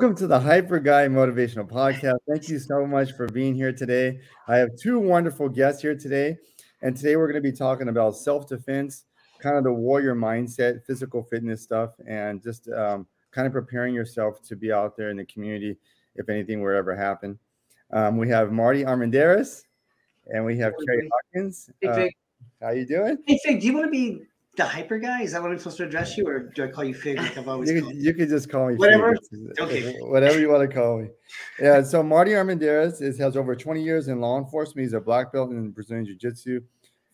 Welcome to the Hyper Guy Motivational Podcast. Thank you so much for being here today. I have two wonderful guests here today. And today we're going to be talking about self defense, kind of the warrior mindset, physical fitness stuff, and just um, kind of preparing yourself to be out there in the community if anything were ever happen. Um, we have Marty Armendarez and we have Keri Hawkins. Hey, Uh, how you doing? Hey, Fig, do you want to be the hyper guy? Is that what I'm supposed to address you, or do I call you Fig like I've always You you could just call me Whatever. Felix. Okay. Whatever you want to call me. Yeah. So Marty Armendarez is has over 20 years in law enforcement. He's a black belt in Brazilian Jiu-Jitsu,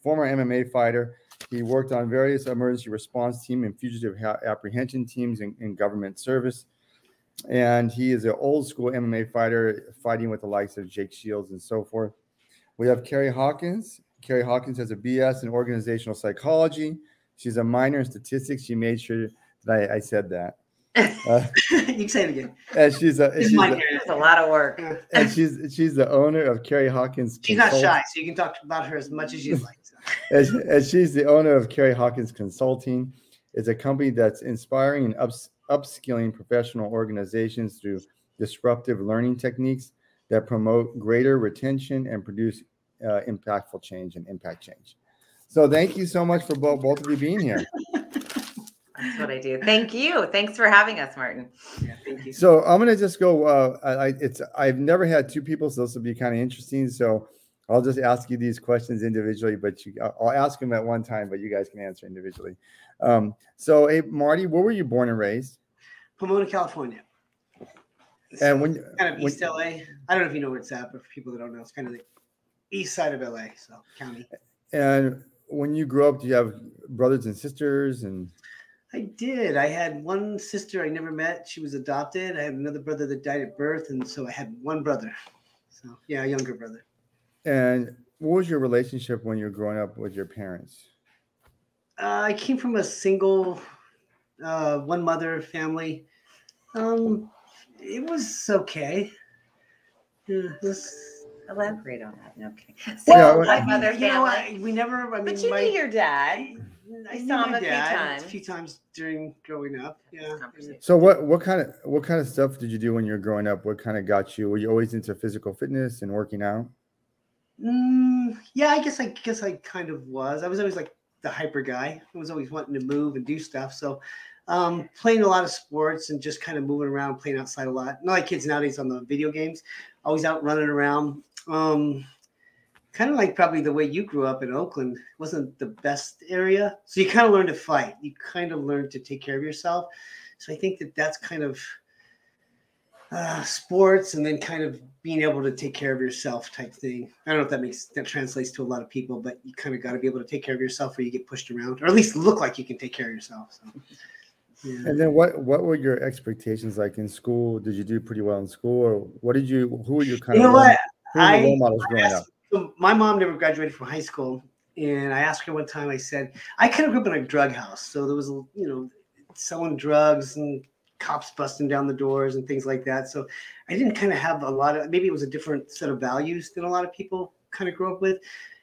former MMA fighter. He worked on various emergency response team and fugitive ha- apprehension teams in, in government service. And he is an old school MMA fighter, fighting with the likes of Jake Shields and so forth. We have Keri Hawkins. Keri Hawkins has a BS in organizational psychology. She's a minor in statistics. She made sure that I, I said that. Uh, you can say it again. and she's a, she's, my a. It's a lot of work. and she's she's the owner of Keri Hawkins. She's not shy, so you can talk about her as much as you'd like. So. And, she- and she's the owner of Keri Hawkins Consulting. It's a company that's inspiring and ups, upskilling professional organizations through disruptive learning techniques that promote greater retention and produce uh, impactful change and impact change. So thank you so much for both, both of you being here. That's what I do. Thank you. Thanks for having us, Martin. Yeah, thank you. So I'm gonna just go. Uh, I, I- it's I've never had two people, so this will be kind of interesting. So I'll just ask you these questions individually, but you, I'll- I'll ask them at one time, but you guys can answer individually. Um, so, hey, Marty, where were you born and raised? Pomona, California. And when, kind of when East LA. I don't know if you know where it's at, but for people that don't know, it's kind of the east side of LA, so county. and when you grew up, do you have brothers and sisters? And I did. I had one sister I never met. She was adopted. I had another brother that died at birth, and so I had one brother. So yeah, a younger brother. and what was your relationship when you were growing up with your parents? Uh, I came from a single, uh, one mother family. Um, it was okay. Yeah, it was, Elaborate on that. Okay. Yeah, So, what- my mother you know, family. I, we never. I mean, but you my, knew your dad. I knew saw him my a few dad times. A few times during growing up. Yeah. Conversation. So what what kind of what kind of stuff did you do when you were growing up? What kind of got you? Were you always into physical fitness and working out? Mm, yeah, I guess I guess I kind of was. I was always like the hyper guy. I was always wanting to move and do stuff. So um, playing a lot of sports and just kind of moving around, playing outside a lot. Not like kids nowadays on the video games. Always out running around. Um, kind of like probably the way you grew up in Oakland wasn't the best area. So you kind of learned to fight. You kind of learned to take care of yourself. So I think that that's kind of uh, sports and then kind of being able to take care of yourself type thing. I don't know if that makes that translates to a lot of people, but you kind of got to be able to take care of yourself or you get pushed around, or at least look like you can take care of yourself. So, yeah. And then what what were your expectations like in school? Did you do pretty well in school, or what did you? Who were you kind You of role, what? Who were your I- role models growing up? so my mom never graduated from high school, and I asked her one time. I said, I kind of grew up in a drug house, so there was, you know, selling drugs and cops busting down the doors and things like that. So I didn't kind of have a lot of. Maybe it was a different set of values than a lot of people kind of grew up with.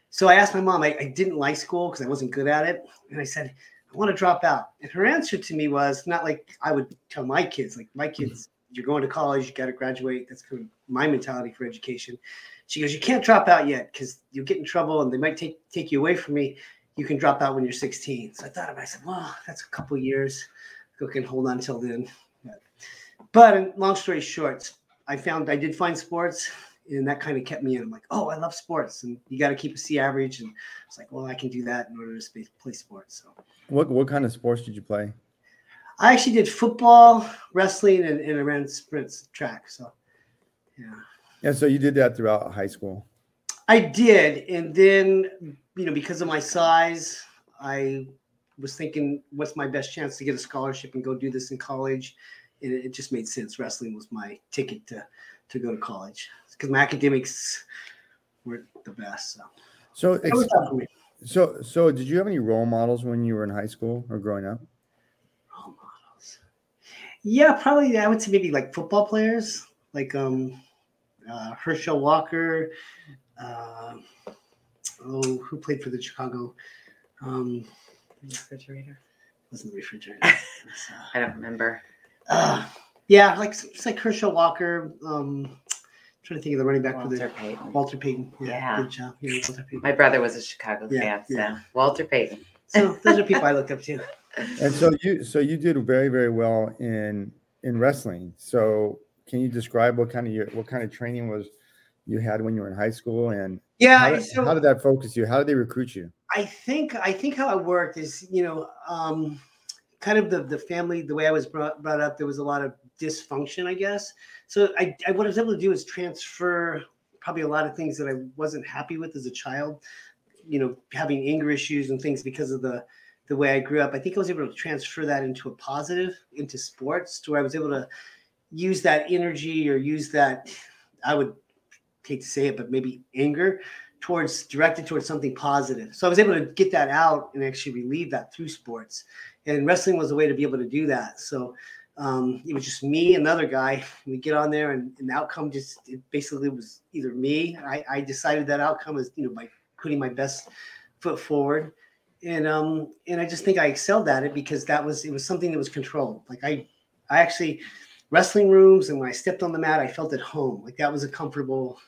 So I asked my mom. I, I didn't like school because I wasn't good at it, and I said, I want to drop out. And her answer to me was not like I would tell my kids. Like my mm-hmm. kids, you're going to college, you got to graduate. That's kind of my mentality for education. She goes, you can't drop out yet because you'll get in trouble and they might take take you away from me. You can drop out when you're 16. So I thought about. it. I said, well, that's a couple years. I can hold on till then. But, but long story short, I found I did find sports, and that kind of kept me in. I'm like, oh, I love sports, and you got to keep a C average. And it's like, well, I can do that in order to play sports. So What what kind of sports did you play? I actually did football, wrestling, and, and I ran sprints track. So yeah. And so you did that throughout high school. I did, and then you know because of my size, I was thinking, what's my best chance to get a scholarship and go do this in college? And it, it just made sense. Wrestling was my ticket to to go to college because my academics weren't the best. So So ex- tough for me. so so did you have any role models when you were in high school or growing up? Role models. Yeah, probably. I would say maybe like football players, like um, uh, Herschel Walker. Uh, oh, who played for the Chicago? Um, Refrigerator. wasn't the refrigerator. It's, uh, I don't remember. uh, Yeah, like it's like Herschel Walker. Um, trying to think of the running back for Walter the Payton. Walter Payton. Yeah. good job. Yeah, Walter Payton. My brother was a Chicago Yeah, fan, so yeah. Walter Payton. So those are people I looked up to. And so you so you did very very well in in wrestling. So can you describe what kind of your what kind of training was you had when you were in high school and Yeah. how did, so how did that focus you? How did they recruit you? I think I think how it worked is you know um, kind of the the family the way I was brought brought up there was a lot of dysfunction I guess so I, I what I was able to do is transfer probably a lot of things that I wasn't happy with as a child you know having anger issues and things because of the the way I grew up I think I was able to transfer that into a positive into sports to where I was able to use that energy or use that I would hate to say it but maybe anger towards directed towards something positive. So I was able to get that out and actually relieve that through sports. And wrestling was a way to be able to do that. So um, it was just me, another guy. We get on there, and, and the outcome just it basically was either me. I, I decided that outcome is you know by putting my best foot forward, and um and I just think I excelled at it because that was it was something that was controlled. Like I I actually wrestling rooms, and when I stepped on the mat, I felt at home. Like that was a comfortable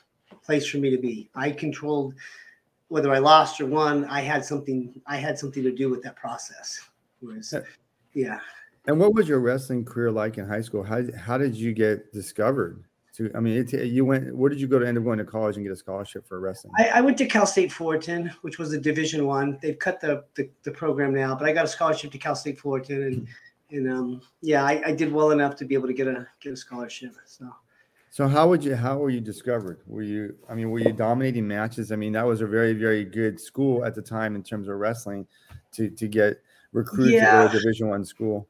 place for me to be. I controlled whether I lost or won. I had something. I had something to do with that process. Whereas, Uh, yeah, And what was your wrestling career like in high school? How how did you get discovered? To I mean, it, you went. Where did you go to end up going to college and get a scholarship for wrestling? I, I went to Cal State Fullerton, which was a Division One. They've cut the, the the program now, but I got a scholarship to Cal State Fullerton, and and um yeah, I, I did well enough to be able to get a get a scholarship. So So how would you how were you discovered? Were you I mean were you dominating matches? I mean that was a very very good school at the time in terms of wrestling to to get recruited Yeah. to a Division One school.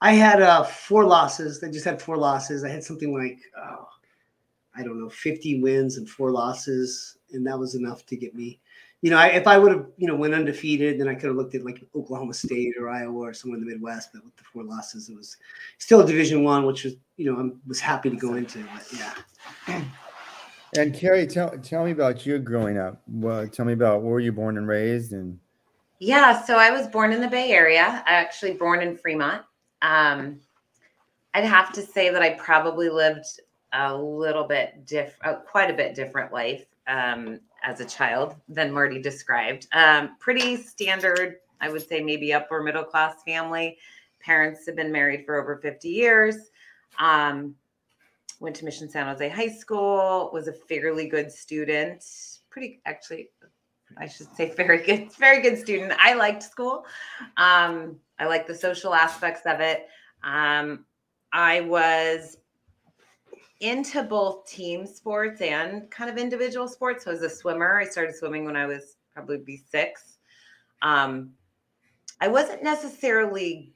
I had uh, four losses. I just had four losses. I had something like oh, I don't know, fifty wins and four losses, and that was enough to get me. You know, I, if I would have, you know, went undefeated, then I could have looked at like Oklahoma State or Iowa or somewhere in the Midwest. But with the four losses, it was still Division One, which was, you know, I was happy to go into. But yeah, And Keri, tell tell me about you growing up. Well, tell me about where were you born and raised and Yeah, so I was born in the Bay Area. I actually born in Fremont. Um, I'd have to say that I probably lived a little bit diff, uh, quite a bit different life um, as a child than Marty described. Um, pretty standard, I would say, maybe upper middle class family. Parents have been married for over 50 years. Um, went to Mission San Jose High School. Was a fairly good student. Pretty actually I should say very good, very good student. I liked school. Um, I liked the social aspects of it. Um, I was into both team sports and kind of individual sports. So I was a swimmer. I started swimming when I was probably be six. Um, I wasn't necessarily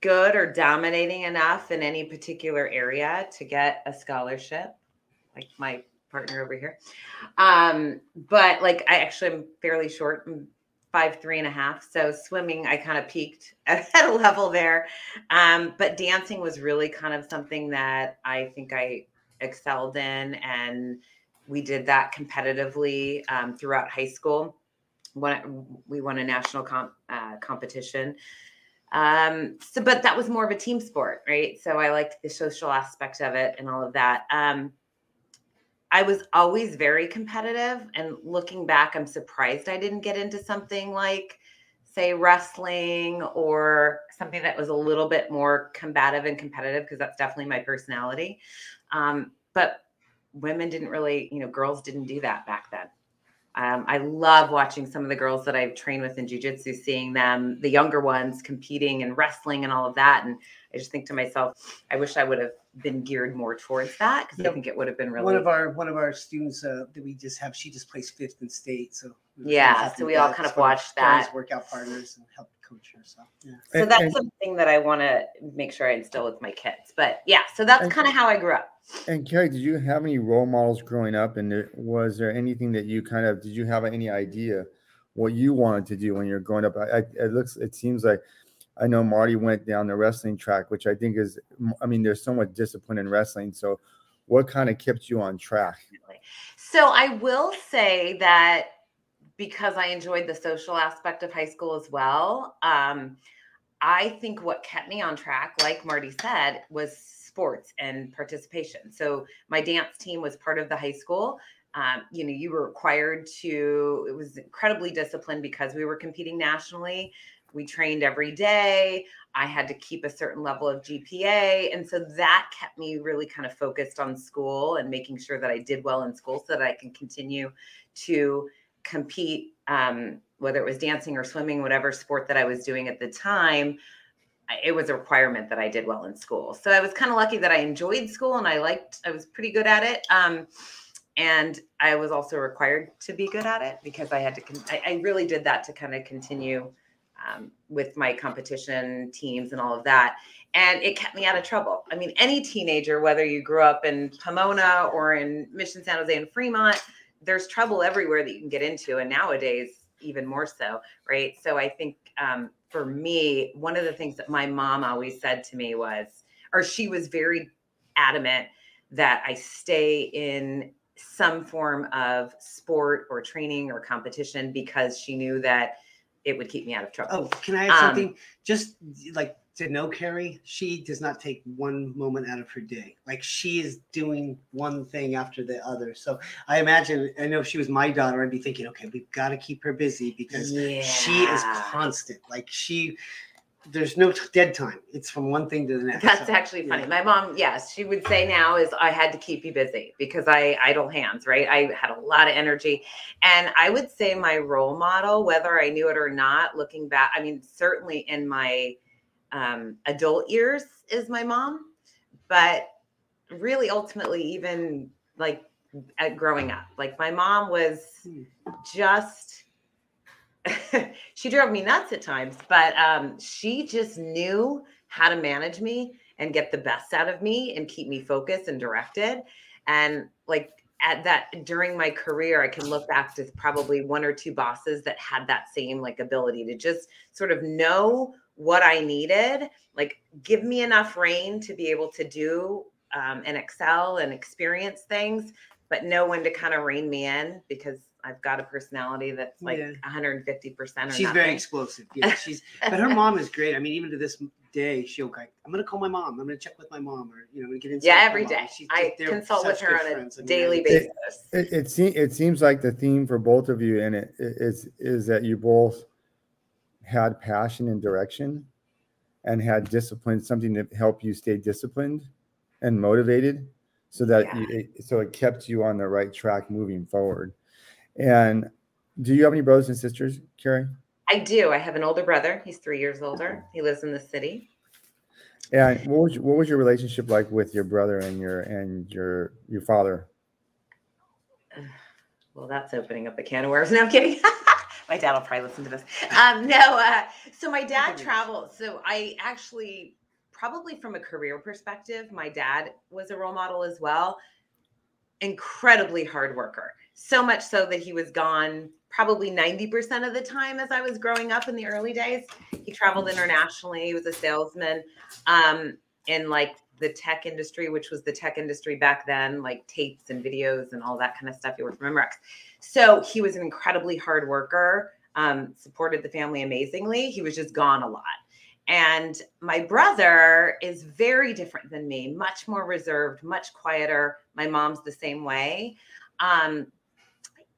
good or dominating enough in any particular area to get a scholarship, like my partner over here. Um, but like I actually am fairly short, I'm five, three and a half. So swimming, I kind of peaked at a level there. Um, but dancing was really kind of something that I think I excelled in. And we did that competitively um, throughout high school. When we won a national comp, uh, competition. Um, so, but that was more of a team sport, right? So I liked the social aspect of it and all of that. Um, I was always very competitive. And looking back, I'm surprised I didn't get into something like, say, wrestling or something that was a little bit more combative and competitive, because that's definitely my personality. Um, but women didn't really, you know, girls didn't do that back then. Um, I love watching some of the girls that I've trained with in jujitsu, seeing them, the younger ones competing and wrestling and all of that. And I just think to myself, I wish I would have been geared more towards that because Yeah. I think it would have been really one of our one of our students uh, that we just have, she just placed fifth in state. So we Yeah, so we all that. kind of one watched Keri's that. workout partners and help coach her. So yeah. So And- that's and- something that I want to make sure I instill with my kids. But yeah, so that's kind of how I grew up. And Keri, did you have any role models growing up? And was there anything that you kind of did you have any idea what you wanted to do when you're growing up? I, I, it looks, it seems like I know Marty went down the wrestling track, which I think is, I mean, there's so much discipline in wrestling. So, what kind of kept you on track? So I will say that because I enjoyed the social aspect of high school as well, um, I think what kept me on track, like Marty said, was sports and participation. So my dance team was part of the high school. Um, you know, you were required to, it was incredibly disciplined because we were competing nationally. We trained every day. I had to keep a certain level of GPA. And so that kept me really kind of focused on school and making sure that I did well in school so that I can continue to compete um, whether it was dancing or swimming, whatever sport that I was doing at the time, it was a requirement that I did well in school. So I was kind of lucky that I enjoyed school and I liked, I was pretty good at it. Um, and I was also required to be good at it because I had to, con- I, I, really did that to kind of continue um, with my competition teams and all of that. And it kept me out of trouble. I mean, any teenager, whether you grew up in Pomona or in Mission San Jose and Fremont, there's trouble everywhere that you can get into. And nowadays, even more so, right? So I think um, for me, one of the things that my mom always said to me was, or she was very adamant that I stay in some form of sport or training or competition because she knew that it would keep me out of trouble. Oh, can I add um, something? Just like to know Keri, she does not take one moment out of her day. Like she is doing one thing after the other. So I imagine, I know if she was my daughter, I'd be thinking, okay, we've got to keep her busy because yeah. she is constant. Like she, there's no dead time. It's from one thing to the next. That's so, actually funny. Yeah. My mom, yes, she would say now is I had to keep you busy because I idle hands, right? I had a lot of energy. And I would say my role model, whether I knew it or not, looking back, I mean, certainly in my um, adult years is my mom, but really ultimately, even like at growing up, like my mom was just. she drove me nuts at times, but um, she just knew how to manage me and get the best out of me and keep me focused and directed. And like at that during my career, I can look back to probably one or two bosses that had that same like ability to just sort of know what I needed. Like, give me enough rain to be able to do um, and excel and experience things, but know when to kind of rein me in because I've got a personality that's like yeah. 150%. she's nothing. very explosive. Yeah, she's, but her mom is great. I mean, even to this day, she'll go, I'm going to call my mom. I'm going to check with my mom or, you know, get in. Yeah, every day. I consult with her on a daily basis. It, it, it, it seems like the theme for both of you and it is, is that you both had passion and direction and had discipline, something to help you stay disciplined and motivated so that yeah. you, it, so it kept you on the right track moving forward. And do you have any brothers and sisters, Keri? I do. I have an older brother. He's three years older. He lives in the city. And what was what was your relationship like with your brother and your and your your father? Well, that's opening up a can of worms. No, I'm kidding. my dad will probably listen to this. Um, no, uh, so my dad traveled. So I actually, probably from a career perspective, my dad was a role model as well. Incredibly hard worker. So much so that he was gone probably 90% of the time as I was growing up in the early days. He traveled internationally. He was a salesman um, in like the tech industry, which was the tech industry back then, like tapes and videos and all that kind of stuff. He worked for Memorex. So he was an incredibly hard worker, um, supported the family amazingly. He was just gone a lot. And my brother is very different than me, much more reserved, much quieter. My mom's the same way. Um,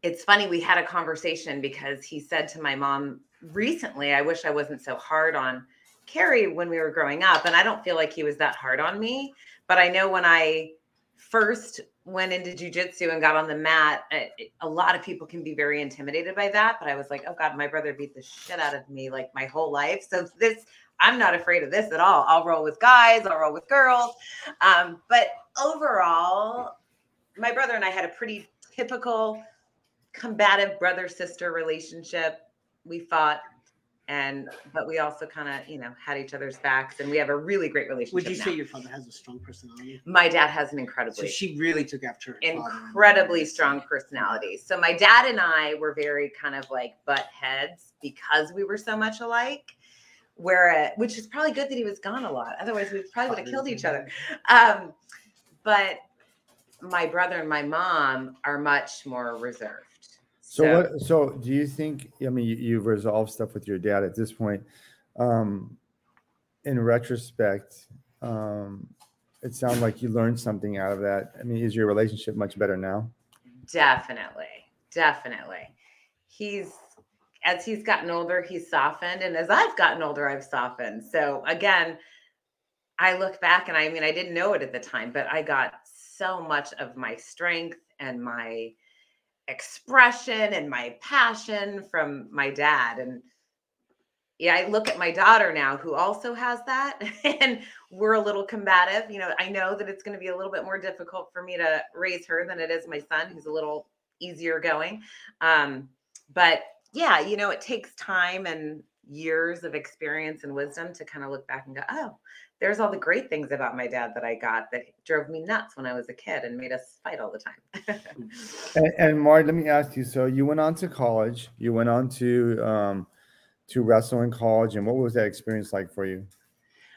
it's funny, we had a conversation because he said to my mom recently, I wish I wasn't so hard on Keri when we were growing up. And I don't feel like he was that hard on me. But I know when I first went into jujitsu and got on the mat, a lot of people can be very intimidated by that. But I was like, oh God, my brother beat the shit out of me like my whole life. So this, I'm not afraid of this at all. I'll roll with guys, I'll roll with girls. Um, but overall, my brother and I had a pretty typical combative brother sister relationship. We fought and but we also kind of you know had each other's backs and we have a really great relationship would you now. say your father has a strong personality? My dad has an incredibly so she really took after her incredibly strong personality. So my dad and i were very kind of like butt heads because we were so much alike where which is probably good that he was gone a lot otherwise we probably would have killed each other. Um, but my brother and my mom are much more reserved so, so what? So do you think? I mean, you, you've resolved stuff with your dad at this point. Um, in retrospect, um, it sounds like you learned something out of that. I mean, is your relationship much better now? Definitely. Definitely. He's as he's gotten older, he's softened. And as I've gotten older, I've softened. So again, I look back and I mean, I didn't know it at the time, but I got so much of my strength and my expression and my passion from my dad. And yeah, I look at my daughter now who also has that, and we're a little combative. You know, I know that it's going to be a little bit more difficult for me to raise her than it is my son, who's a little easier going. Um, but yeah, you know, it takes time and years of experience and wisdom to kind of look back and go, oh, there's all the great things about my dad that I got that drove me nuts when I was a kid and made us fight all the time. and, and Marty, let me ask you. So you went on to college. You went on to um, to wrestle in college, and what was that experience like for you?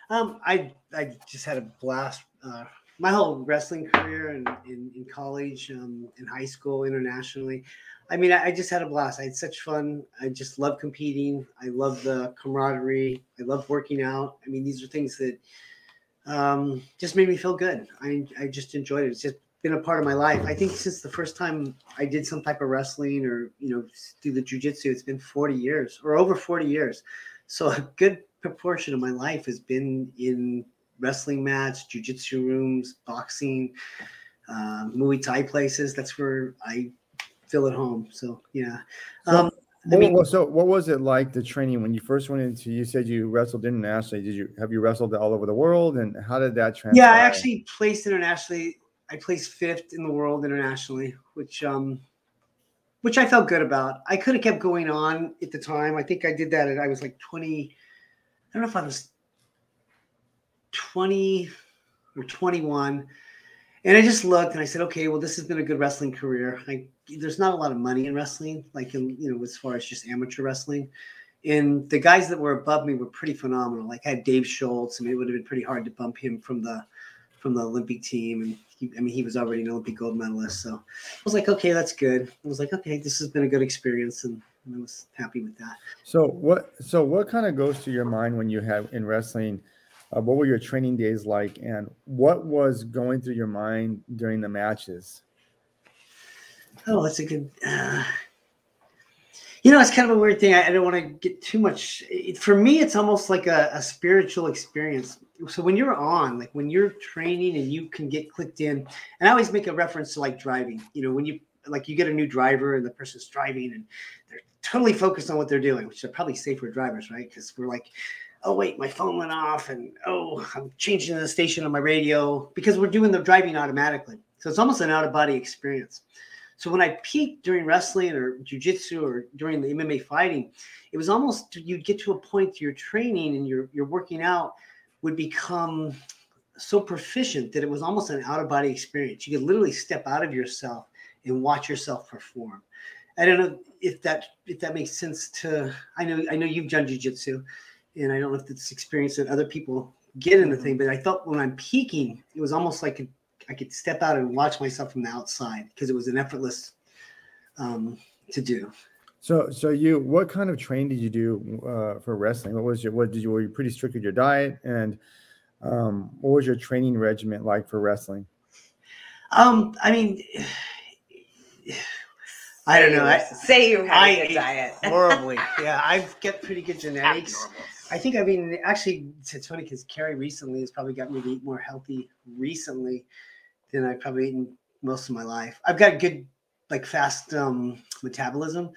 Um, I I just had a blast. Uh, my whole wrestling career and in, in, college, um, in high school, internationally. I mean, I, just had a blast. I had such fun. I just love competing. I love the camaraderie. I love working out. I mean, these are things that um, just made me feel good. I, I just enjoyed it. It's just been a part of my life. I think since the first time I did some type of wrestling or, you know, do the jujitsu, it's been 40 years or over 40 years. So a good proportion of my life has been in wrestling mats, jujitsu rooms, boxing, um, Muay Thai places. That's where I feel at home. So yeah. Um, I mean, so what was it like the training when you first went into? You said you wrestled internationally. Did you have you wrestled all over the world, and how did that translate? Yeah, I actually placed internationally. I placed fifth in the world internationally, which um, which I felt good about. I could have kept going on at the time. I think I did that. And I was like twenty. I don't know if I was twenty or twenty-one and I just looked and I said, okay, well, this has been a good wrestling career. Like, there's not a lot of money in wrestling, like in you know, as far as just amateur wrestling. And the guys that were above me were pretty phenomenal. Like I had Dave Schultz. I mean, it would have been pretty hard to bump him from the from the Olympic team. And he, I mean, he was already an Olympic gold medalist. So I was like, okay, that's good. I was like, okay, this has been a good experience, and, I was happy with that. So what? So what kind of goes through your mind when you have in wrestling? Uh, what were your training days like, and what was going through your mind during the matches? Oh, that's a good. Uh, you know, it's kind of a weird thing. I, I don't want to get too much. It, for me, it's almost like a, a, spiritual experience. So when you're on, like when you're training and you can get clicked in, and I always make a reference to like driving. You know, when you like you get a new driver and the person's driving and they're totally focused on what they're doing, which are probably safer drivers, right? Because we're like oh wait, my phone went off, and oh, I'm changing the station on my radio because we're doing the driving automatically. So it's almost an out of body experience. So when I peaked during wrestling or jujitsu or during the MMA fighting, it was almost you'd get to a point your training and your your working out would become so proficient that it was almost an out of body experience. You could literally step out of yourself and watch yourself perform. I don't know if that if that makes sense to I know I know you've done jujitsu and I don't know if it's experience that other people get in the mm-hmm. thing, but I felt when I'm peaking, it was almost like I could step out and watch myself from the outside because it was an effortless um, to do. So, so you, what kind of training did you do uh, for wrestling? What was your, what did you, were you pretty strict with your diet? And um, what was your training regimen like for wrestling? Um, I mean, I don't know. I, say you had a good diet. horribly. Yeah, I've got pretty good genetics. Abnormal. I think I mean actually it's funny because Keri recently has probably got me to eat more healthy recently than I've probably eaten most of my life. I've got good like fast um, metabolism,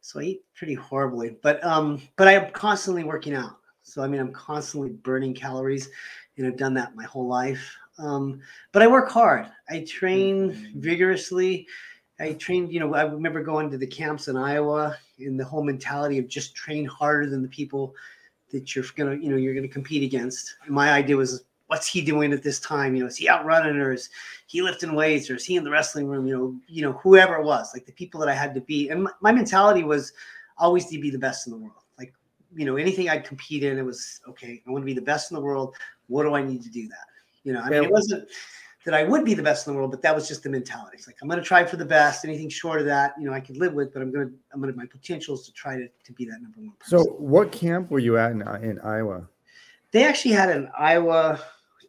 so I eat pretty horribly. But um, but I am constantly working out. So I mean I'm constantly burning calories, and I've done that my whole life. Um, but I work hard. I train mm-hmm. vigorously. I trained, you know, I remember going to the camps in Iowa in the whole mentality of just train harder than the people that you're gonna, you know, you're gonna compete against. And my idea was, what's he doing at this time? You know, is he out running or is he lifting weights or is he in the wrestling room? You know, you know, whoever it was, like the people that I had to be. And my, my mentality was always to be the best in the world. Like, you know, anything I'd compete in, it was okay. I want to be the best in the world. What do I need to do that? You know, I mean, it wasn't that I would be the best in the world, but that was just the mentality. It's like I'm going to try for the best. Anything short of that, you know, I could live with, but I'm going to I'm going to my potential is to try to, to be that number one. Person. So, what camp were you at in, in Iowa? They actually had an Iowa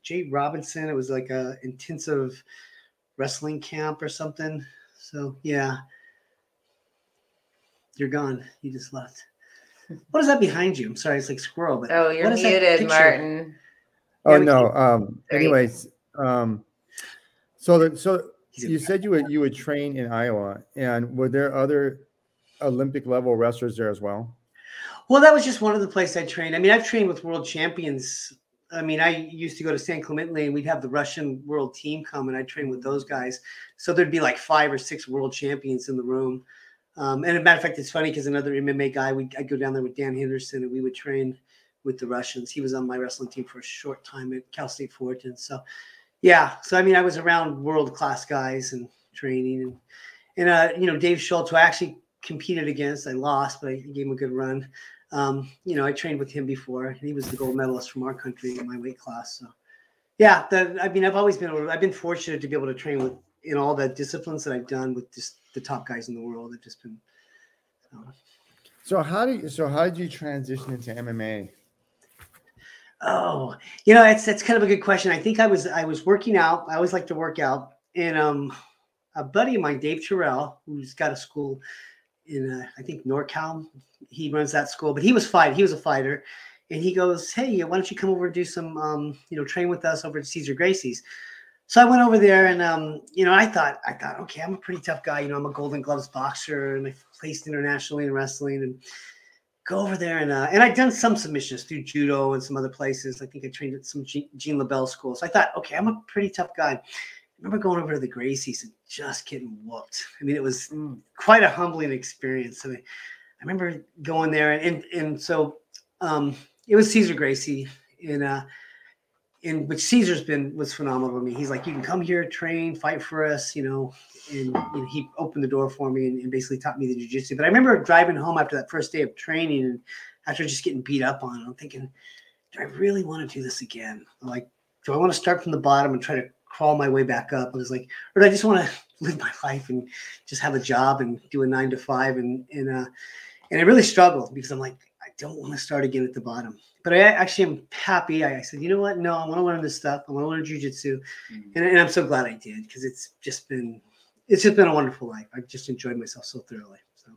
Jay Robinson. It was like a intensive wrestling camp or something. So yeah, you're gone. You just left. What is that behind you? I'm sorry, it's like squirrel. But Oh, you're what is that muted, picture? Martin. Oh Yeah, we no. Um. Anyways, um. So the so you said you would you would train in Iowa, and were there other Olympic level wrestlers there as well? Well, that was just one of the places I trained. I mean, I've trained with world champions. I mean, I used to go to San Clemente and We'd have the Russian world team come, and I'd train with those guys. So there'd be like five or six world champions in the room. Um, and a matter of fact, it's funny because another MMA guy, we I'd go down there with Dan Henderson, and we would train with the Russians. He was on my wrestling team for a short time at Cal State Fullerton. So, yeah. So I mean, I was around world class guys and training, and and uh, you know, Dave Schultz, who I actually competed against. I lost, but I gave him a good run. Um, you know, I trained with him before, and he was the gold medalist from our country in my weight class. So, yeah, the, I mean, I've always been able, I've been fortunate to be able to train with in all the disciplines that I've done with just the top guys in the world. I've just been. So. So how do you, so how did you transition into MMA? Oh, you know, it's it's kind of a good question. I think I was I was working out. I always like to work out, and um, a buddy of mine, Dave Terrell, who's got a school in uh, I think NorCal. He runs that school, but he was fight. He was a fighter, and he goes, "Hey, why don't you come over and do some, um, you know, train with us over at Cesar Gracie's?" So I went over there, and um, you know, I thought, I thought, okay, I'm a pretty tough guy. You know, I'm a Golden Gloves boxer, and I placed internationally in wrestling, and go over there and uh, and I'd done some submissions through judo and some other places. I think I trained at some Gene, Gene LeBell school. So I thought, okay, I'm a pretty tough guy. I remember going over to the Gracies and just getting whooped. I mean, it was quite a humbling experience. I mean, I remember going there and and, and so um, it was Cesar Gracie in uh in which Cesar's been was phenomenal to me. He's like, you can come here, train, fight for us, you know. And he opened the door for me and, and basically taught me the jujitsu. But I remember driving home after that first day of training and after just getting beat up on, I'm thinking, do I really want to do this again? Like, do I want to start from the bottom and try to crawl my way back up? I was like, or I just want to live my life and just have a job and do a nine to five? And and uh, and I really struggled because I'm like, I don't want to start again at the bottom. But I actually am happy. I, I said, you know what? No, I want to learn this stuff. I want to learn jujitsu, and, and I'm so glad I did because it's just been it's just been a wonderful life. I've just enjoyed myself so thoroughly. So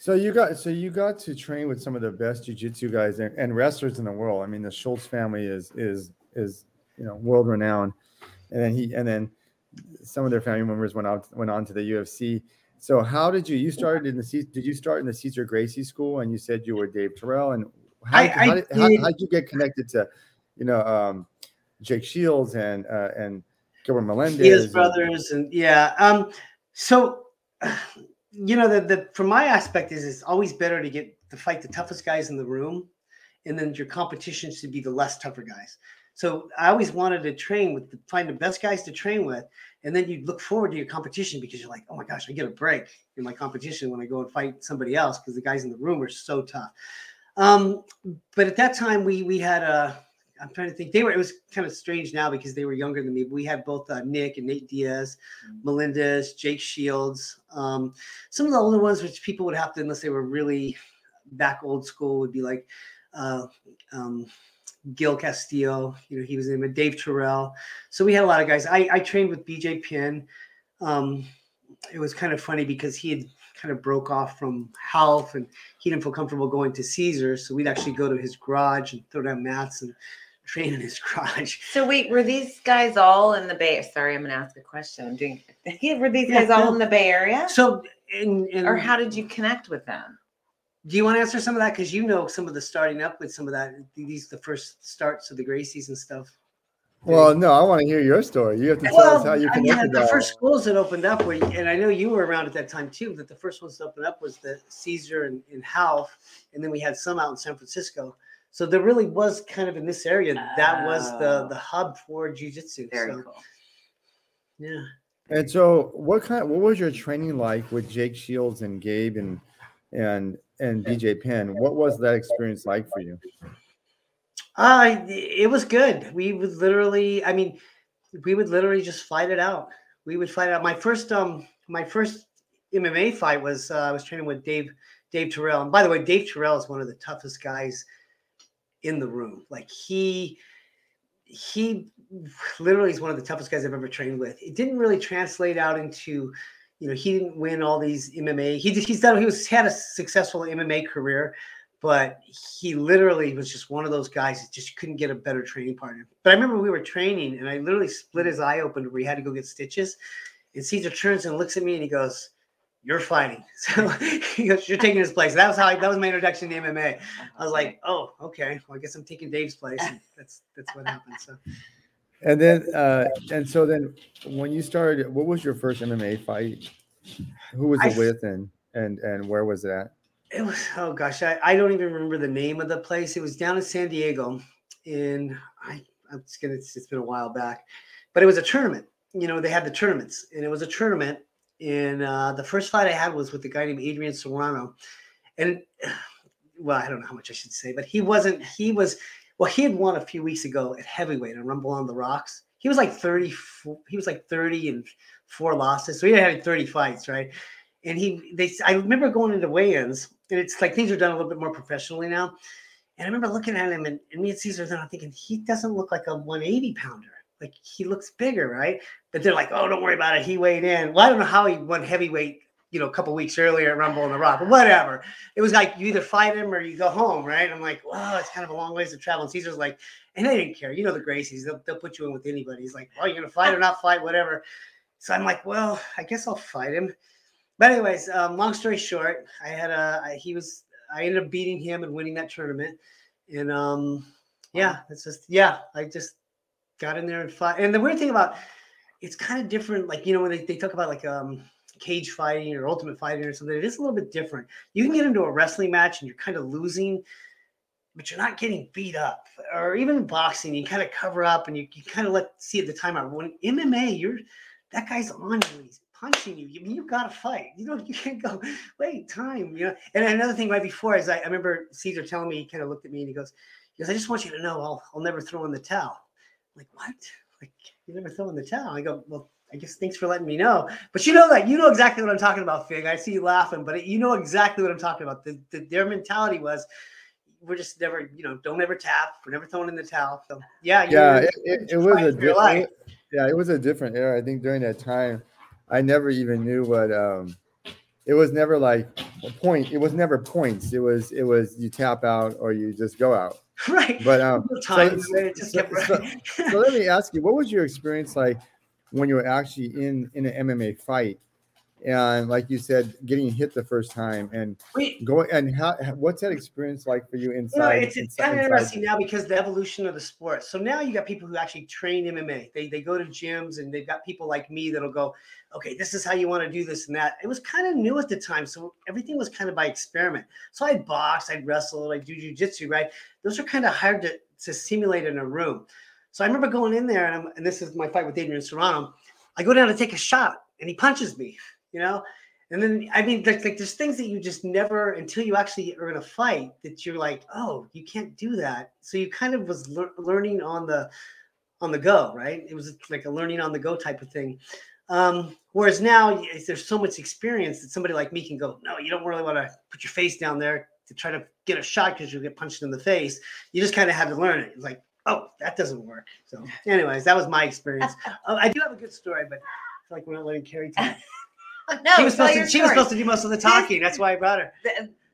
So you got so you got to train with some of the best jiu-jitsu guys and, and wrestlers in the world. I mean, the Schultz family is is is you know world renowned, and then he and then some of their family members went out went on to the UFC. So how did you you started in the Ce- did you start in the Cesar Gracie school and you said you were Dave Terrell and how, I- how, I did, how, did- how'd you get connected to you know um, Jake Shields and uh, and Gilbert Melendez and- brothers and yeah. Um, so you know, the the from my aspect is it's always better to get to fight the toughest guys in the room, and then your competition should be the less tougher guys. So I always wanted to train with the, find the best guys to train with, and then you look forward to your competition because you're like, oh my gosh, I get a break in my competition when I go and fight somebody else because the guys in the room are so tough. Um, but at that time, we we had a I'm trying to think. They were. It was kind of strange now because they were younger than me. But we had both uh, Nick and Nate Diaz, Melendez, Jake Shields. Um, some of the older ones, which people would have to, unless they were really back old school, would be like uh, um, Gil Castillo. You know, he was in with Dave Terrell. So we had a lot of guys. I, I trained with BJ Penn. Um, it was kind of funny because he had kind of broke off from Ralph and he didn't feel comfortable going to Cesar. So we'd actually go to his garage and throw down mats and train in his garage. So wait, were these guys all in the Bay? Sorry, I'm gonna ask a question. I'm doing. Were these Yeah, guys all no. in the Bay Area, So, in, in, or how did you connect with them? Do you want to answer some of that? Because you know some of the starting up with some of that. These the first starts of the Gracies and stuff. Well, no, I want to hear your story. You have to tell us how you I mean, connected. the to first schools that opened up were, and I know you were around at that time too. That the first ones to open up was the Cesar and, and Ralph, and then we had some out in San Francisco. So there really was kind of in this area that was the Oh. the hub for jujitsu. Very So cool. yeah. And so, what kind? What was your training like with Jake Shields and Gabe and and and BJ Penn? What was that experience like for you? Uh, it was good. We would literally, I mean, we would literally just fight it out. We would fight it out. My first, um, my first MMA fight was uh, I was training with Dave, Dave Terrell. And by the way, Dave Terrell is one of the toughest guys in the room. Like he he literally is one of the toughest guys I've ever trained with. It didn't really translate out into, you know, he didn't win all these MMA. He he's done he was had a successful MMA career, but he literally was just one of those guys that just couldn't get a better training partner. But I remember we were training and I literally split his eye open where he had to go get stitches. And Cesar turns and looks at me and he goes, you're fighting. So he goes, you're taking his place. That was how I, that was my introduction to MMA. I was like, oh, okay. Well, I guess I'm taking Dave's place. And that's that's what happened. So. And then, uh, and so then, when you started, what was your first MMA fight? Who was it I- with, and and and where was it at? It was oh gosh, I, I don't even remember the name of the place. It was down in San Diego, and I I'm just gonna it's, it's been a while back, but it was a tournament. You know, they had the tournaments, and it was a tournament. And uh, the first fight I had was with a guy named Adrian Serrano, and well, I don't know how much I should say, but he wasn't. He was well, he had won a few weeks ago at heavyweight on Rumble on the Rocks. He was like 30, he was like 30 and four losses. So he had 30 fights, right? And he they I remember going into weigh-ins, and it's like things are done a little bit more professionally now. And I remember looking at him and, and me and Cesar then I'm thinking he doesn't look like a 180 pounder. Like he looks bigger, right? But they're like, oh, don't worry about it. He weighed in. Well, I don't know how he won heavyweight, you know, a couple weeks earlier at Rumble on the Rock, but whatever. It was like you either fight him or you go home, right? I'm like, wow, it's kind of a long ways to travel. And Cesar's like, and they didn't care. You know the Gracies, they'll, they'll put you in with anybody. He's like, oh, you're gonna fight or not fight, whatever. So I'm like, well, I guess I'll fight him. But anyways, um, long story short, I had a I, he was I ended up beating him and winning that tournament. And um, yeah, it's just yeah, I just got in there and fought. And the weird thing about it's kind of different, like you know, when they, they talk about like um cage fighting or ultimate fighting or something, it is a little bit different. You can get into a wrestling match and you're kind of losing, but you're not getting beat up. Or even boxing, you kind of cover up and you, you kind of let see at the time. When MMA, you're that guy's on you, he's punching you. You mean you gotta fight. You know, you can't go, wait, time, you know. And another thing right before is I, I remember Cesar telling me, he kind of looked at me and he goes, he goes, I just want you to know I'll I'll never throw in the towel. I'm like, what? Like you never throw in the towel. I go, well, I guess thanks for letting me know. But you know that you know exactly what I'm talking about, Fig. I see you laughing, but you know exactly what I'm talking about. The, the, their mentality was, we're just never, you know, don't ever tap. We're never throwing in the towel. So yeah, Yeah, it, it, it was a different. Yeah, it was a different era. I think during that time, I never even knew what. um It was never like a point. It was never points. It was it was you tap out or you just go out. right. But um, time. so- so- so- so let me ask you, what was your experience like when you're actually in in an MMA fight, and like you said, getting hit the first time and Wait, going and how what's that experience like for you you know, it's, it's inside- kind of inside- interesting now because the evolution of the sport. So now you got people who actually train MMA. They they go to gyms and they've got people like me that'll go, okay, this is how you want to do this and that. It was kind of new at the time, so everything was kind of by experiment. So I'd box, I'd wrestle, I'd do jujitsu, right? Those are kind of hard to, to simulate in a room. So I remember going in there, and, and this is my fight with Adrian Serrano. I go down to take a shot, and he punches me, you know. And then I mean, like, like there's things that you just never until you actually are in a fight that you're like, oh, you can't do that. So you kind of was lear- learning on the on the go, right? It was like a learning on the go type of thing. Um, whereas now there's so much experience that somebody like me can go, no, you don't really want to put your face down there to try to get a shot because you'll get punched in the face. You just kind of had to learn it. Like, oh, that doesn't work. So, anyways, that was my experience. Uh, I do have a good story, but I feel like we're not letting Keri talk. No, she was supposed to. She was supposed to do most of the talking. That's why I brought her.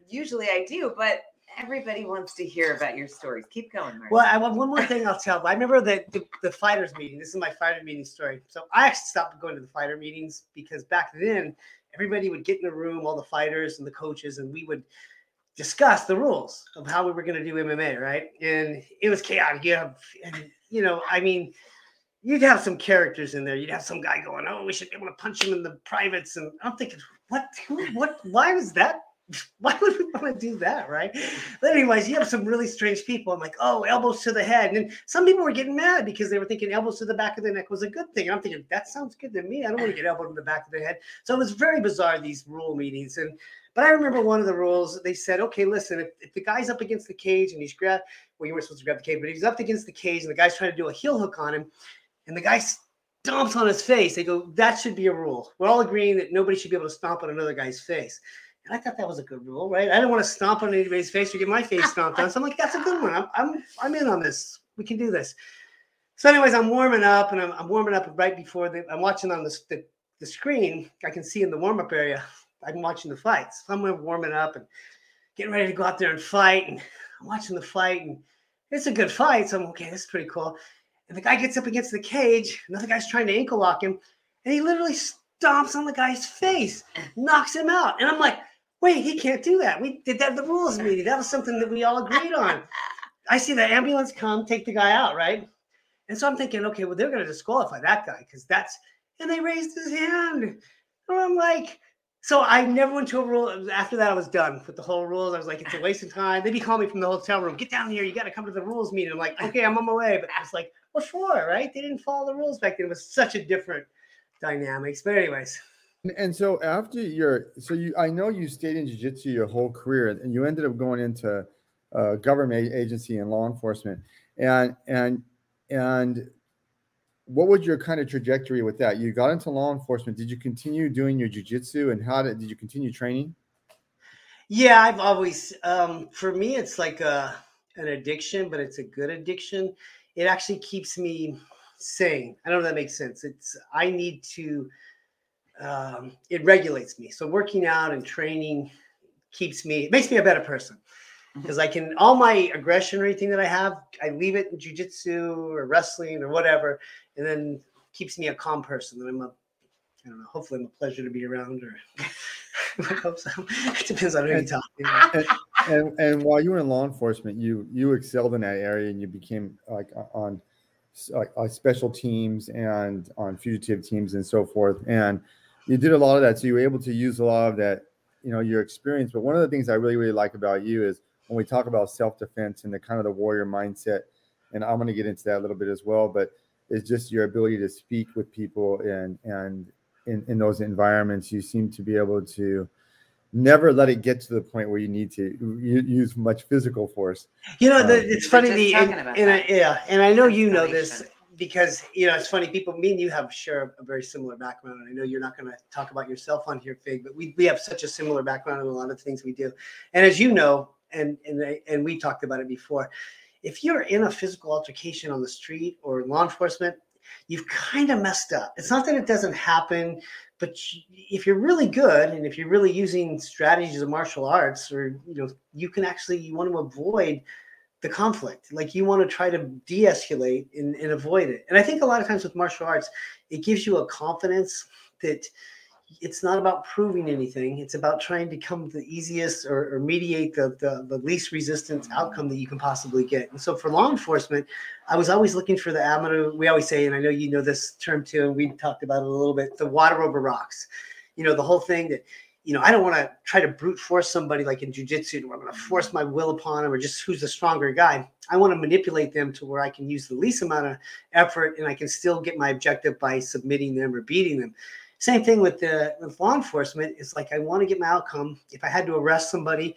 Usually I do, but everybody wants to hear about your stories. Keep going, Mark. Well, I have one more thing I'll tell. I remember the, the the fighters meeting. This is my fighter meeting story. So I actually stopped going to the fighter meetings because back then everybody would get in the room, all the fighters and the coaches, and we would discuss the rules of how we were going to do MMA, right? And it was chaotic. You have, and you know, I mean, you'd have some characters in there. You'd have some guy going, "Oh, we should be able to punch him in the privates," and I'm thinking, what? Who, what? Why was that? Why would we want to do that, right? But anyways, you have some really strange people. I'm like, oh, elbows to the head, and some people were getting mad because they were thinking elbows to the back of the neck was a good thing. I'm thinking that sounds good to me. I don't want to get elbowed in the back of the head. So it was very bizarre these rule meetings, and but I remember one of the rules. They said, okay, listen, if, if the guy's up against the cage and he's grab, well, you weren't supposed to grab the cage, but he's up against the cage and the guy's trying to do a heel hook on him, and the guy stomps on his face. They go, that should be a rule. We're all agreeing that nobody should be able to stomp on another guy's face. And I thought that was a good rule, right? I didn't want to stomp on anybody's face or get my face stomped on. So I'm like, that's a good one. I'm, I'm, I'm in on this. We can do this. So, anyways, I'm warming up and I'm, I'm warming up right before the, I'm watching on the, the, the screen. I can see in the warm up area, I'm watching the fights. So I'm warming up and getting ready to go out there and fight. And I'm watching the fight and it's a good fight. So I'm okay, this is pretty cool. And the guy gets up against the cage. Another guy's trying to ankle lock him. And he literally stomps on the guy's face, knocks him out. And I'm like, wait, he can't do that. We did that at the rules meeting. That was something that we all agreed on. I see the ambulance come, take the guy out, right? And so I'm thinking, okay, well, they're going to disqualify that guy because that's, and they raised his hand. And I'm like, so I never went to a rule. After that, I was done with the whole rules. I was like, it's a waste of time. They'd be calling me from the hotel room, get down here. You got to come to the rules meeting. I'm like, okay, I'm on my way. But I was like, what for, right? They didn't follow the rules back then. It was such a different dynamics. But anyways. And, so after your, so you, I know you stayed in jiu-jitsu your whole career and you ended up going into a government agency and law enforcement. And, and, and what was your kind of trajectory with that? You got into law enforcement. Did you continue doing your jujitsu and how did, did you continue training? Yeah, I've always, um, for me, it's like a, an addiction, but it's a good addiction. It actually keeps me sane. I don't know if that makes sense. It's, I need to, um, it regulates me. So working out and training keeps me, it makes me a better person because I can all my aggression or anything that I have, I leave it in jujitsu or wrestling or whatever, and then keeps me a calm person. And I'm a, I don't know. Hopefully, I'm a pleasure to be around, or I hope so. It depends on who you talk to. And, and, and while you were in law enforcement, you you excelled in that area, and you became like on like uh, special teams and on fugitive teams and so forth. And you did a lot of that, so you were able to use a lot of that, you know, your experience. But one of the things I really really like about you is when we talk about self-defense and the kind of the warrior mindset and i'm going to get into that a little bit as well but it's just your ability to speak with people and and in, in those environments you seem to be able to never let it get to the point where you need to use much physical force. You know the, um, it's funny the and, and I, yeah and i know you know this because you know it's funny people me and you have share a very similar background. And i know you're not going to talk about yourself on here fig but we, we have such a similar background in a lot of things we do. And as you know and and and we talked about it before. If you're in a physical altercation on the street or law enforcement, you've kind of messed up. It's not that it doesn't happen, but if you're really good and if you're really using strategies of martial arts, or you know, you can actually you want to avoid the conflict. Like you want to try to de-escalate and, and avoid it. And I think a lot of times with martial arts, it gives you a confidence that it's not about proving anything. It's about trying to come the easiest or, or mediate the, the, the, least resistance outcome that you can possibly get. And so for law enforcement, I was always looking for the avenue. We always say, and I know you know this term too, and we talked about it a little bit, the water over rocks. You know, the whole thing that, you know, I don't want to try to brute force somebody like in jujitsu where I'm going to mm-hmm. force my will upon them or just who's the stronger guy. I want to manipulate them to where I can use the least amount of effort and I can still get my objective by submitting them or beating them. Same thing with the with law enforcement. It's like I want to get my outcome. If I had to arrest somebody,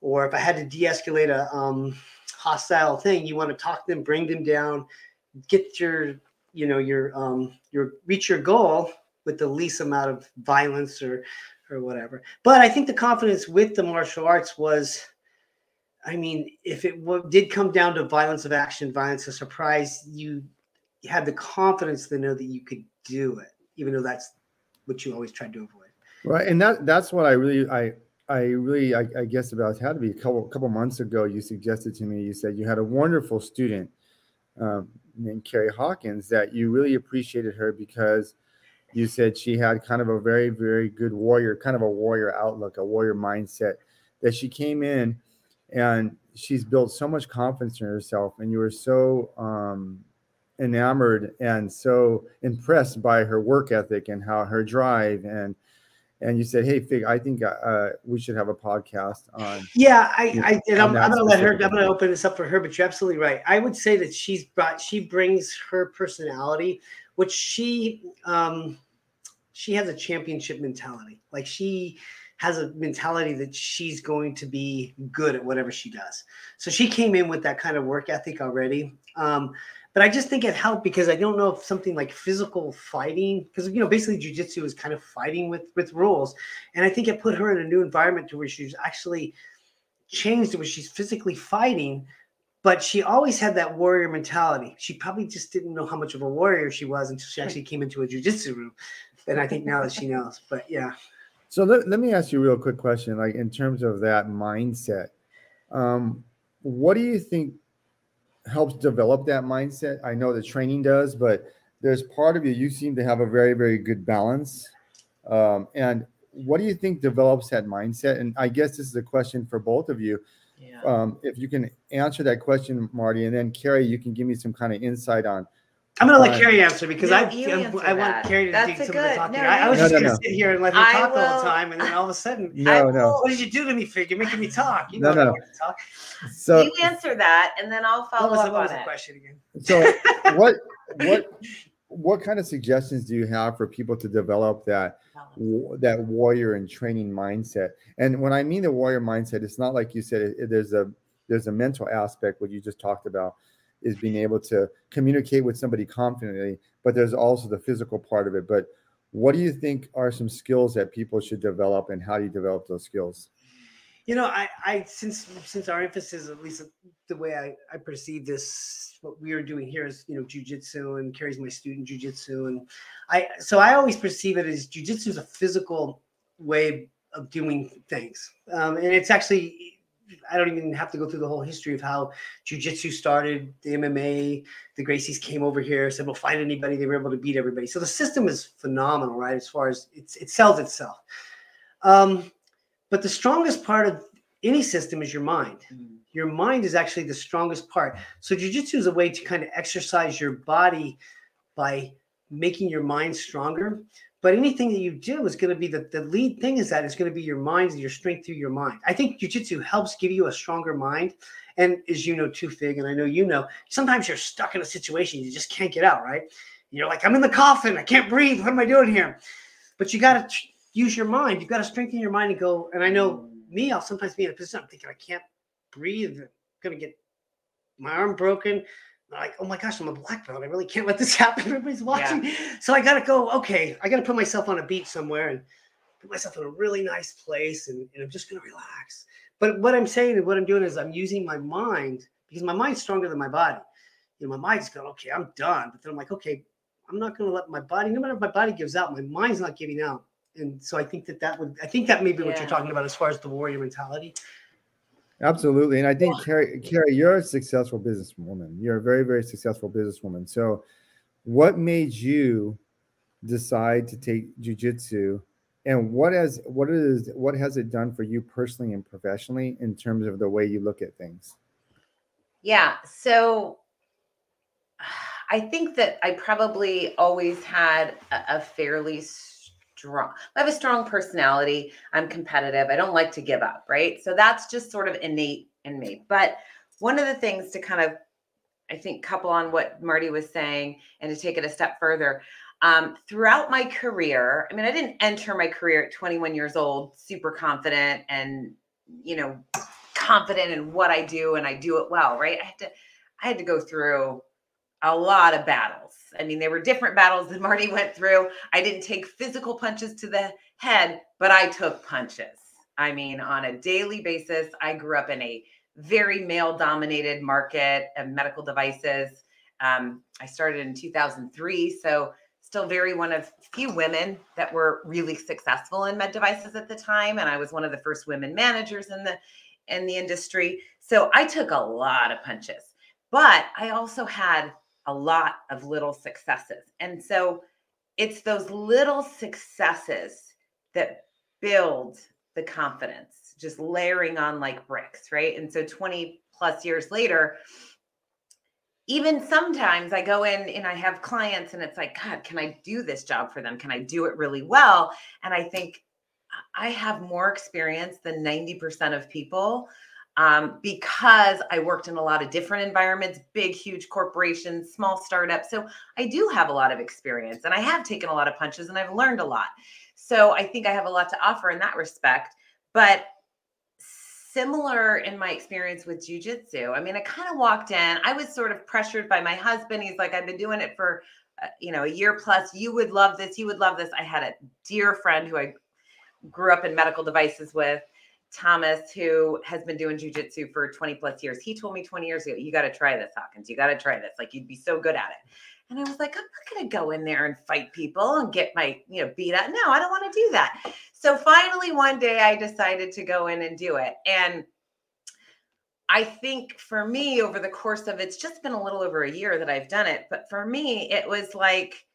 or if I had to de-escalate a um, hostile thing, you want to talk them, bring them down, get your you know your um your reach your goal with the least amount of violence or or whatever. But I think the confidence with the martial arts was, I mean, if it w- did come down to violence of action, violence of surprise, you had the confidence to know that you could do it, even though that's which you always try to avoid. Right, and that that's what I really I I really I, I guess about had to be a couple couple months ago. You suggested to me you said you had a wonderful student um, named Keri Hawkins that you really appreciated her because you said she had kind of a very very good warrior kind of a warrior outlook a warrior mindset that she came in and she's built so much confidence in herself and you were so um, enamored and so impressed by her work ethic and how her drive and and you said, "Hey, Fig, I think uh, we should have a podcast on." Yeah, I, I and I'm, I'm, gonna let her. I'm gonna open this up for her, but you're absolutely right. I would say that she's brought, she brings her personality, which she, um, she has a championship mentality. Like she, has a mentality that she's going to be good at whatever she does. So she came in with that kind of work ethic already. Um, but I just think it helped because I don't know if something like physical fighting, because you know basically jujitsu is kind of fighting with with rules, and I think it put her in a new environment to where she's actually changed to where she's physically fighting, but she always had that warrior mentality. She probably just didn't know how much of a warrior she was until she actually came into a jujitsu room, and I think now that she knows. But yeah. So let, let me ask you a real quick question, like in terms of that mindset, um, what do you think helps develop that mindset? I know the training does, but there's part of you, you seem to have a very, very good balance. Um, and what do you think develops that mindset? And I guess this is a question for both of you. Yeah. Um, if you can answer that question, Marty, and then Keri, you can give me some kind of insight on. I'm gonna let Fine. Keri answer because No, I you I'm- answer I want that. Keri to That's do a some of the good- talking. no, I, I was No, just no, gonna no. sit here and let her I talk the whole time, and then all of a sudden, No, no. what did you do to me, Fig? You're making me talk. You No, know I no. want to talk. So, you answer that, and then I'll What follow was, up what on was the it. question again? so what, what, what kind of suggestions do you have for people to develop that that warrior and training mindset. And when I mean the warrior mindset, it's not like you said. It, it- there's a there's a mental aspect. What you just talked about is being able to communicate with somebody confidently, but there's also the physical part of it. But what do you think are some skills that people should develop, and how do you develop those skills? You know, I, I since since our emphasis, at least the way I, I perceive this, what we are doing here is, you know, jujitsu and Keri's my student jujitsu. And I so I always perceive it as jujitsu is a physical way of doing things. Um, and it's actually I don't even have to go through the whole history of how jujitsu started, the MMA, the Gracies came over here, said, We'll find anybody, they were able to beat everybody. So the system is phenomenal, right? As far as it's it sells itself. Um, but the strongest part of any system is your mind. Your mind is actually the strongest part. So jujitsu is a way to kind of exercise your body by making your mind stronger. But anything that you do is going to be the, the lead thing is that it's going to be your mind and your strength through your mind. I think jujitsu helps give you a stronger mind. And as you know too, Fig, and I know you know, sometimes you're stuck in a situation you just can't get out, right? You're like, I'm in the coffin, I can't breathe. What am I doing here? But you got to use your mind. You've got to strengthen your mind and go. And I know me, I'll sometimes be in a position I'm thinking I can't breathe. I'm gonna get my arm broken. Like, oh my gosh, I'm a black belt. I really can't let this happen. Everybody's watching. So I gotta go, okay, I gotta put myself on a beach somewhere and put myself in a really nice place and, and I'm just gonna relax. But what I'm saying and what I'm doing is I'm using my mind because my mind's stronger than my body. You know, my mind's going, okay, I'm done. But then I'm like, okay, I'm not gonna let my body, no matter if my body gives out, my mind's not giving out. And so I think that that would, I think that may be what you're talking about as far as the warrior mentality. Absolutely. And I think Keri, Keri, you're a successful businesswoman. You're a very, very successful businesswoman. So what made you decide to take jujitsu and what has what is what has it done for you personally and professionally in terms of the way you look at things? Yeah. So I think that I probably always had a, a fairly strong, I have a strong personality. I'm competitive. I don't like to give up. Right. So that's just sort of innate in me. But one of the things to kind of, I think, couple on what Marty was saying and to take it a step further, um, throughout my career, I mean, I didn't enter my career at 21 years old, super confident and, you know, confident in what I do and I do it well, right? I had to I had to go through a lot of battles. I mean, they were different battles that Marty went through. I didn't take physical punches to the head, but I took punches. I mean, on a daily basis, I grew up in a very male dominated market of medical devices. Um, I started in 2003, so still very one of few women that were really successful in med devices at the time and i was one of the first women managers in the in the industry so i took a lot of punches but i also had a lot of little successes and so it's those little successes that build the confidence just layering on like bricks right and so 20 plus years later even sometimes I go in and I have clients and it's like, God, can I do this job for them? Can I do it really well? And I think I have more experience than 90% of people um, because I worked in a lot of different environments, big, huge corporations, small startups. So I do have a lot of experience and I have taken a lot of punches and I've learned a lot. So I think I have a lot to offer in that respect. But similar in my experience with jujitsu. I mean, I kind of walked in, I was sort of pressured by my husband. He's like, I've been doing it for, uh, you know, a year plus. You would love this. You would love this. I had a dear friend who I grew up in medical devices with Thomas, who has been doing jujitsu for 20 plus years, he told me 20 years ago, you got to try this, Hawkins. You got to try this. Like you'd be so good at it. And I was like, I'm not going to go in there and fight people and get my, you know, beat up. No, I don't want to do that. So finally, one day I decided to go in and do it. And I think for me, over the course of it's just been a little over a year that I've done it. But for me, it was like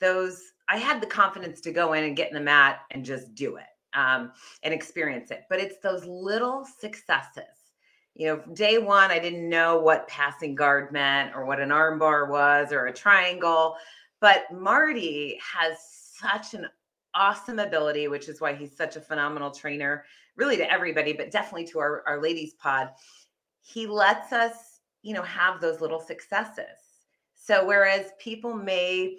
those, I had the confidence to go in and get in the mat and just do it um, and experience it. But it's those little successes. You know, day one, I didn't know what passing guard meant or what an armbar was or a triangle. But Marty has such an awesome ability, which is why he's such a phenomenal trainer, really to everybody, but definitely to our, our ladies pod. He lets us, you know, have those little successes. So whereas people may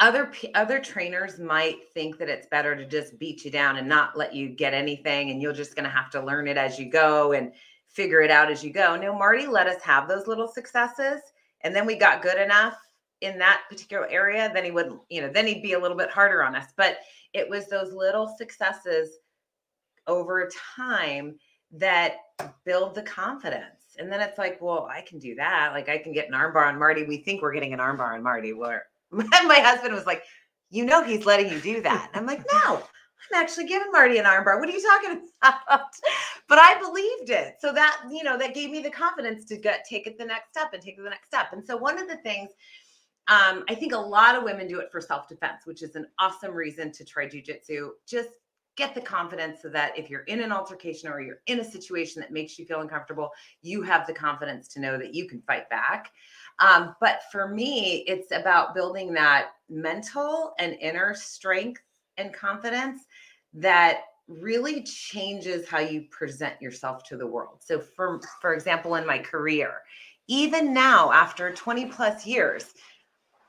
other other trainers might think that it's better to just beat you down and not let you get anything and you're just going to have to learn it as you go and figure it out as you go. No marty let us have those little successes and then we got good enough in that particular area then he would you know then he'd be a little bit harder on us. But it was those little successes over time that build the confidence. And then it's like well i can do that. Like i can get an armbar on marty. We think we're getting an armbar on marty. Where my husband was like, you know, he's letting you do that. I'm like, no, I'm actually giving Marty an armbar. What are you talking about? but I believed it. So that, you know, that gave me the confidence to get, take it the next step and take it the next step. And so one of the things, um, I think a lot of women do it for self-defense, which is an awesome reason to try jujitsu. Just get the confidence so that if you're in an altercation or you're in a situation that makes you feel uncomfortable, you have the confidence to know that you can fight back. Um, but for me, it's about building that mental and inner strength and confidence that really changes how you present yourself to the world. So for for example in my career, even now after 20 plus years,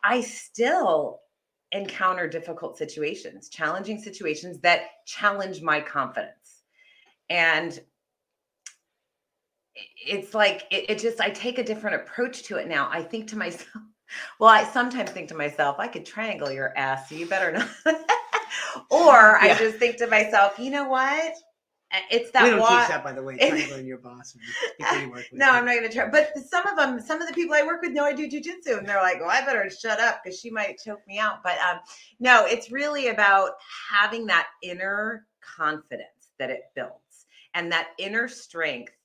I still encounter difficult situations, challenging situations that challenge my confidence. And it's like it, it, just i take a different approach to it now. I think to myself well i sometimes think to myself i could triangle your ass so you better not or yeah. i just think to myself you know what? It's that we don't wa- teach that by the way triangling your boss you no i'm not going to try but some of them some of the people i work with know i do jujitsu and they're like well i better shut up because she might choke me out but um no it's really about having that inner confidence that it builds and that inner strength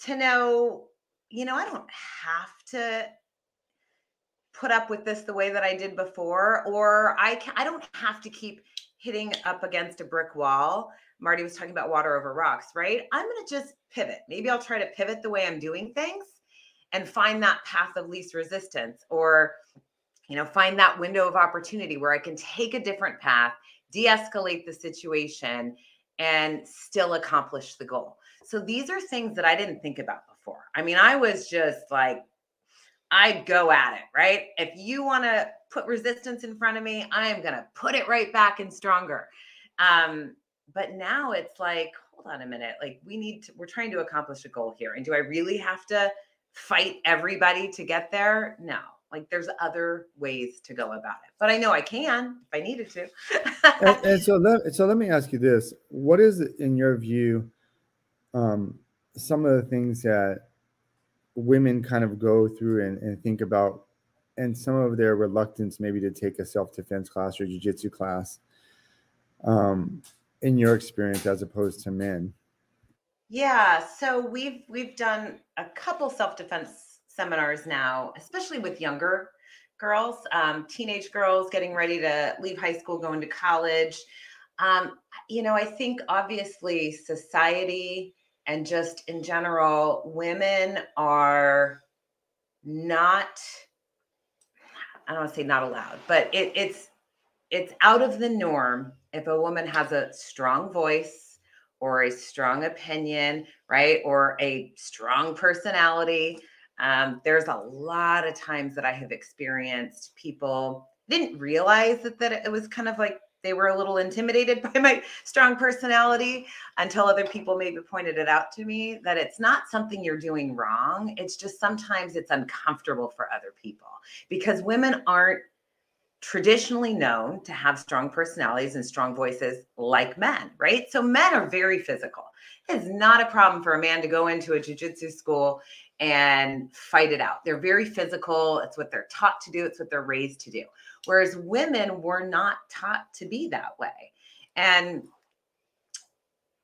to know, you know, I don't have to put up with this the way that I did before, or I can, I don't have to keep hitting up against a brick wall. Marty was talking about water over rocks, right? I'm going to just pivot. Maybe I'll try to pivot the way I'm doing things and find that path of least resistance or you know, find that window of opportunity where I can take a different path, de-escalate the situation and still accomplish the goal. So these are things that I didn't think about before. I mean, I was just like, I'd go at it, right? If you want to put resistance in front of me, I am going to put it right back and stronger. Um, but now it's like, hold on a minute. Like, we need to, we're trying to accomplish a goal here. And do I really have to fight everybody to get there? No. Like, there's other ways to go about it. But I know I can if I needed to. and, and so, let, so let me ask you this What is, in your view, um, some of the things that women kind of go through and, and think about and some of their reluctance maybe to take a self-defense class or jiu-jitsu class um, in your experience as opposed to men? Yeah so we've we've done a couple self-defense seminars now especially with younger girls um, teenage girls getting ready to leave high school going to college. Um, you know i think obviously society and just in general, women are not, I don't want to say not allowed, but it, it's it's out of the norm if a woman has a strong voice or a strong opinion, right? Or a strong personality. Um, there's a lot of times that I have experienced people didn't realize that, that it was kind of like they were a little intimidated by my strong personality until other people maybe pointed it out to me that it's not something you're doing wrong. It's just sometimes it's uncomfortable for other people because women aren't traditionally known to have strong personalities and strong voices like men, right? So men are very physical. It's not a problem for a man to go into a jujitsu school and fight it out. They're very physical. It's what they're taught to do, it's what they're raised to do. Whereas women were not taught to be that way. And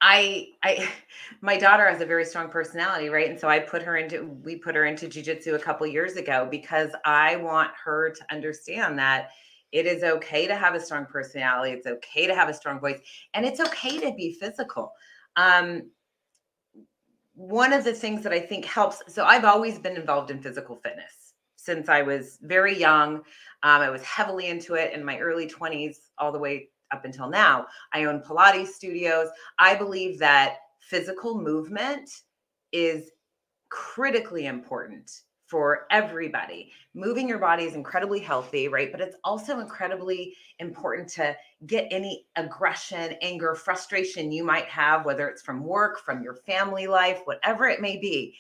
I I my daughter has a very strong personality, right? And so I put her into we put her into jujitsu a couple years ago because I want her to understand that it is okay to have a strong personality. It's okay to have a strong voice, and it's okay to be physical. Um, one of the things that I think helps. So I've always been involved in physical fitness since I was very young. Um, I was heavily into it in my early 20s, all the way up until now. I own Pilates studios. I believe that physical movement is critically important for everybody. Moving your body is incredibly healthy, right? But it's also incredibly important to get any aggression, anger, frustration you might have, whether it's from work, from your family life, whatever it may be.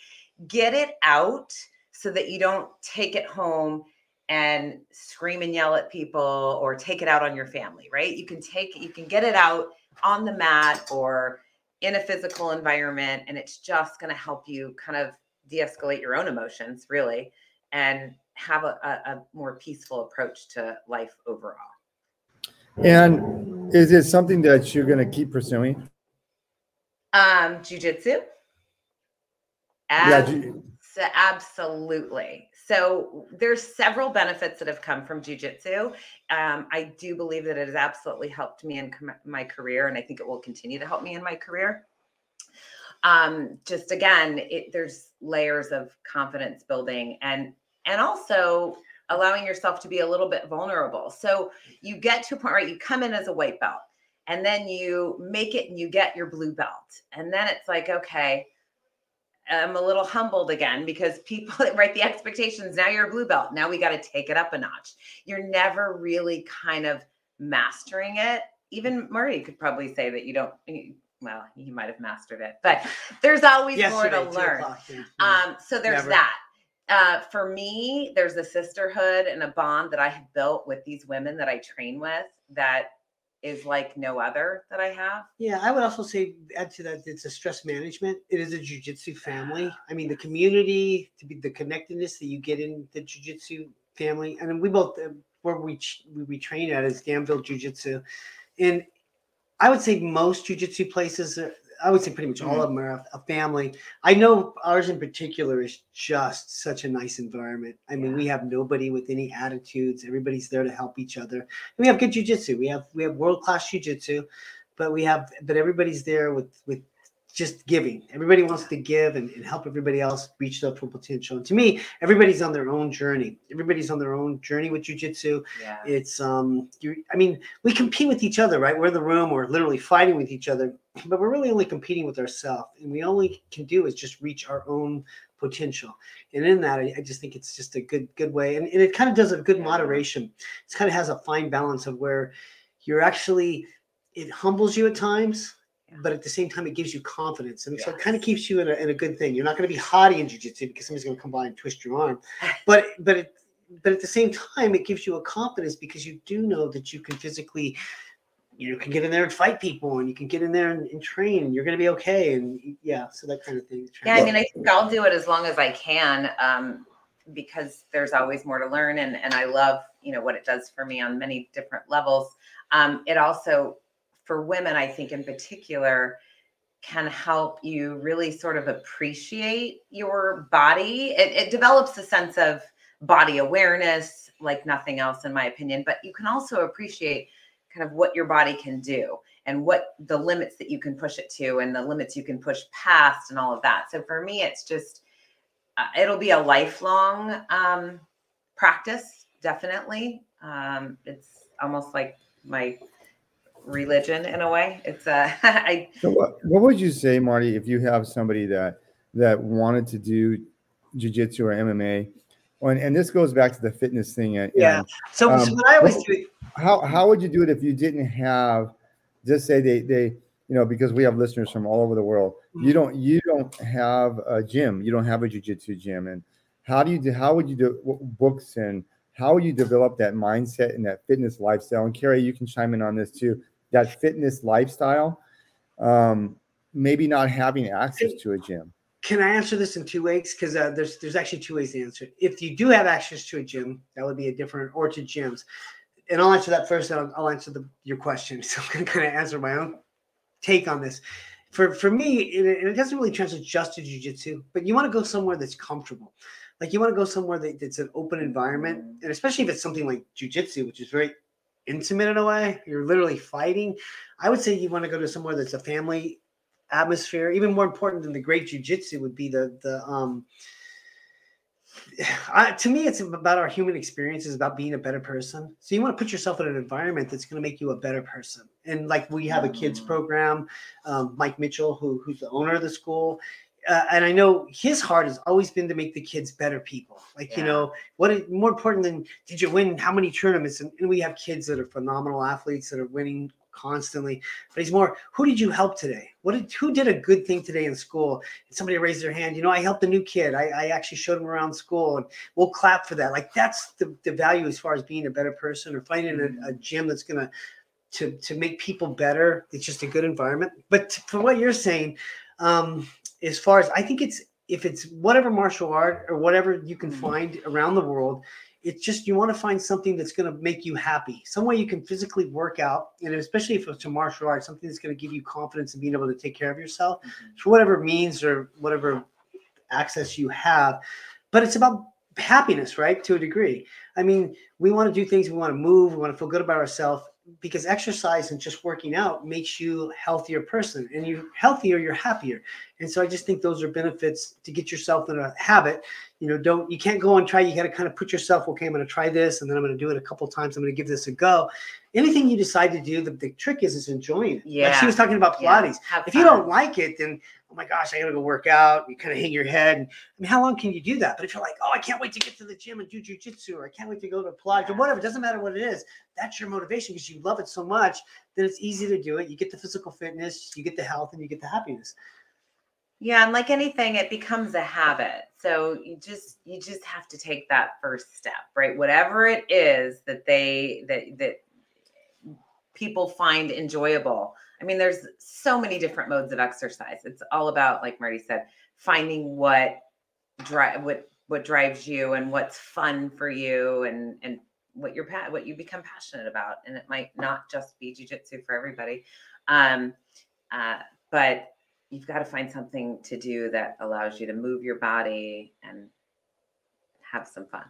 Get it out so that you don't take it home and scream and yell at people or take it out on your family, right? You can take you can get it out on the mat or in a physical environment and it's just going to help you kind of de-escalate your own emotions really and have a, a, a more peaceful approach to life overall. And is it something that you're going to keep pursuing? Um jiu-jitsu yeah, ju- absolutely so there's several benefits that have come from jujitsu. Um, I do believe that it has absolutely helped me in com- my career, and I think it will continue to help me in my career um, just again, it, there's layers of confidence building and and also allowing yourself to be a little bit vulnerable. So you get to a point, right? You come in as a white belt and then you make it and you get your blue belt. And then it's like, okay, I'm a little humbled again because people, right? The expectations now you're a blue belt. Now we got to take it up a notch. You're never really kind of mastering it. Even Marty could probably say that you don't, well, he might have mastered it, but there's always more to learn. Um, so there's Never. that. Uh, for me, there's a sisterhood and a bond that I have built with these women that I train with that is like no other that I have. Yeah, I would also say add to that it's a stress management. It is a jujitsu family. I mean, the community, to be the connectedness that you get in the jujitsu family, and we both uh, where we we train at is Danville Jiu-Jitsu, and I would say most jujitsu places, are, I would say pretty much all mm-hmm. of them are a, a, family. I know ours in particular is just such a nice environment. I mean, yeah. we have nobody with any attitudes. Everybody's there to help each other. And we have good jujitsu. We have we have world class jujitsu, but we have but everybody's there with with just giving. Everybody wants to give and, and, help everybody else reach their full potential. And to me, everybody's on their own journey. Everybody's on their own journey with jujitsu. Yeah. It's um, you. I mean, we compete with each other, right? We're in the room, we're literally fighting with each other, but we're really only competing with ourselves, and we only can do is just reach our own potential. And in that, I, I just think it's just a good good way, and, and it kind of does a good yeah. moderation. It kind of has a fine balance of where you're actually it humbles you at times but at the same time, it gives you confidence. And yes. so it kind of keeps you in a, in a good thing. You're not going to be haughty in jiu-jitsu because somebody's going to come by and twist your arm. But, but, it, but at the same time, it gives you a confidence because you do know that you can physically, you know, can get in there and fight people and you can get in there and, and train and you're going to be okay. And yeah, so that kind of thing. Yeah. I mean, I think I'll do it as long as I can. Um, because there's always more to learn and, and I love, you know, what it does for me on many different levels. Um, it also for women, I think in particular, can help you really sort of appreciate your body. It, it, develops a sense of body awareness like nothing else, in my opinion, but you can also appreciate kind of what your body can do and what the limits that you can push it to and the limits you can push past and all of that. So for me, it's just, uh, it'll be a lifelong um, practice, definitely. Um, it's almost like my religion in a way. It's a I So what, what would you say, Marty, if you have somebody that that wanted to do jujitsu or MMA? And, and this goes back to the fitness thing. And, Yeah. So, so Um, what I always do, how how would you do it if you didn't have just say they they you know because we have listeners from all over the world you don't you don't have a gym you don't have a jiu-jitsu gym and how do you do how would you do books and how you develop that mindset and that fitness lifestyle and Keri you can chime in on this too that fitness lifestyle um maybe not having access to a gym can I answer this in two ways? Because uh, there's there's actually two ways to answer it. If you do have access to a gym, that would be a different, or to gyms. And I'll answer that first, and I'll, I'll answer the, your question. So I'm going to kind of answer my own take on this. For for me, and it, and it doesn't really translate just to jujitsu, but you want to go somewhere that's comfortable. Like you want to go somewhere that, that's an open environment, and especially if it's something like jujitsu, which is very intimate in a way. You're literally fighting. I would say you want to go to somewhere that's a family atmosphere. Even more important than the great jujitsu would be the the um. I, to me, it's about our human experiences, about being a better person. So you want to put yourself in an environment that's going to make you a better person. And like we have a kids program, um, Mike Mitchell, who who's the owner of the school, uh, and I know his heart has always been to make the kids better people. Like you know, what is more important than did you win how many tournaments? And, and we have kids that are phenomenal athletes that are winning constantly. But he's more, who did you help today? What did who did a good thing today in school? And somebody raised their hand. You know, I helped a new kid. I, I actually showed him around school, and we'll clap for that. Like that's the, the value as far as being a better person or finding a, a gym that's gonna to to make people better. It's just a good environment. But for what you're saying, um, as far as I think it's if it's whatever martial art or whatever you can mm-hmm. find around the world, it's just you want to find something that's going to make you happy, some way you can physically work out, and especially if it's a martial art, something that's going to give you confidence in being able to take care of yourself mm-hmm. for whatever means or whatever access you have. But it's about happiness, right? To a degree. I mean, we want to do things, we want to move, we want to feel good about ourselves because exercise and just working out makes you a healthier person and you're healthier you're happier and so i just think those are benefits to get yourself in a habit. You know don't you can't go and try you got to kind of put yourself okay i'm going to try this and then i'm going to do it a couple times i'm going to give this a go. Anything you decide to do the, the trick is is enjoying it. Like Yeah. she was talking about pilates. Have if you don't like it then oh my gosh i gotta go work out you kind of hang your head and i mean how long can you do that? But if you're like oh i can't wait to get to the gym and do jujitsu or i can't wait to go to pilates or whatever it doesn't matter what it is that's your motivation because you love it so much that it's easy to do it. You get the physical fitness you get the health and you get the happiness Yeah, and like anything, it becomes a habit. So you just you just have to take that first step, right? Whatever it is that they that that people find enjoyable. I mean, there's so many different modes of exercise. It's all about, like Marty said, finding what drive what what drives you and what's fun for you and and what you're what you become passionate about. And it might not just be jujitsu for everybody. Um, uh, but you've got to find something to do that allows you to move your body and have some fun.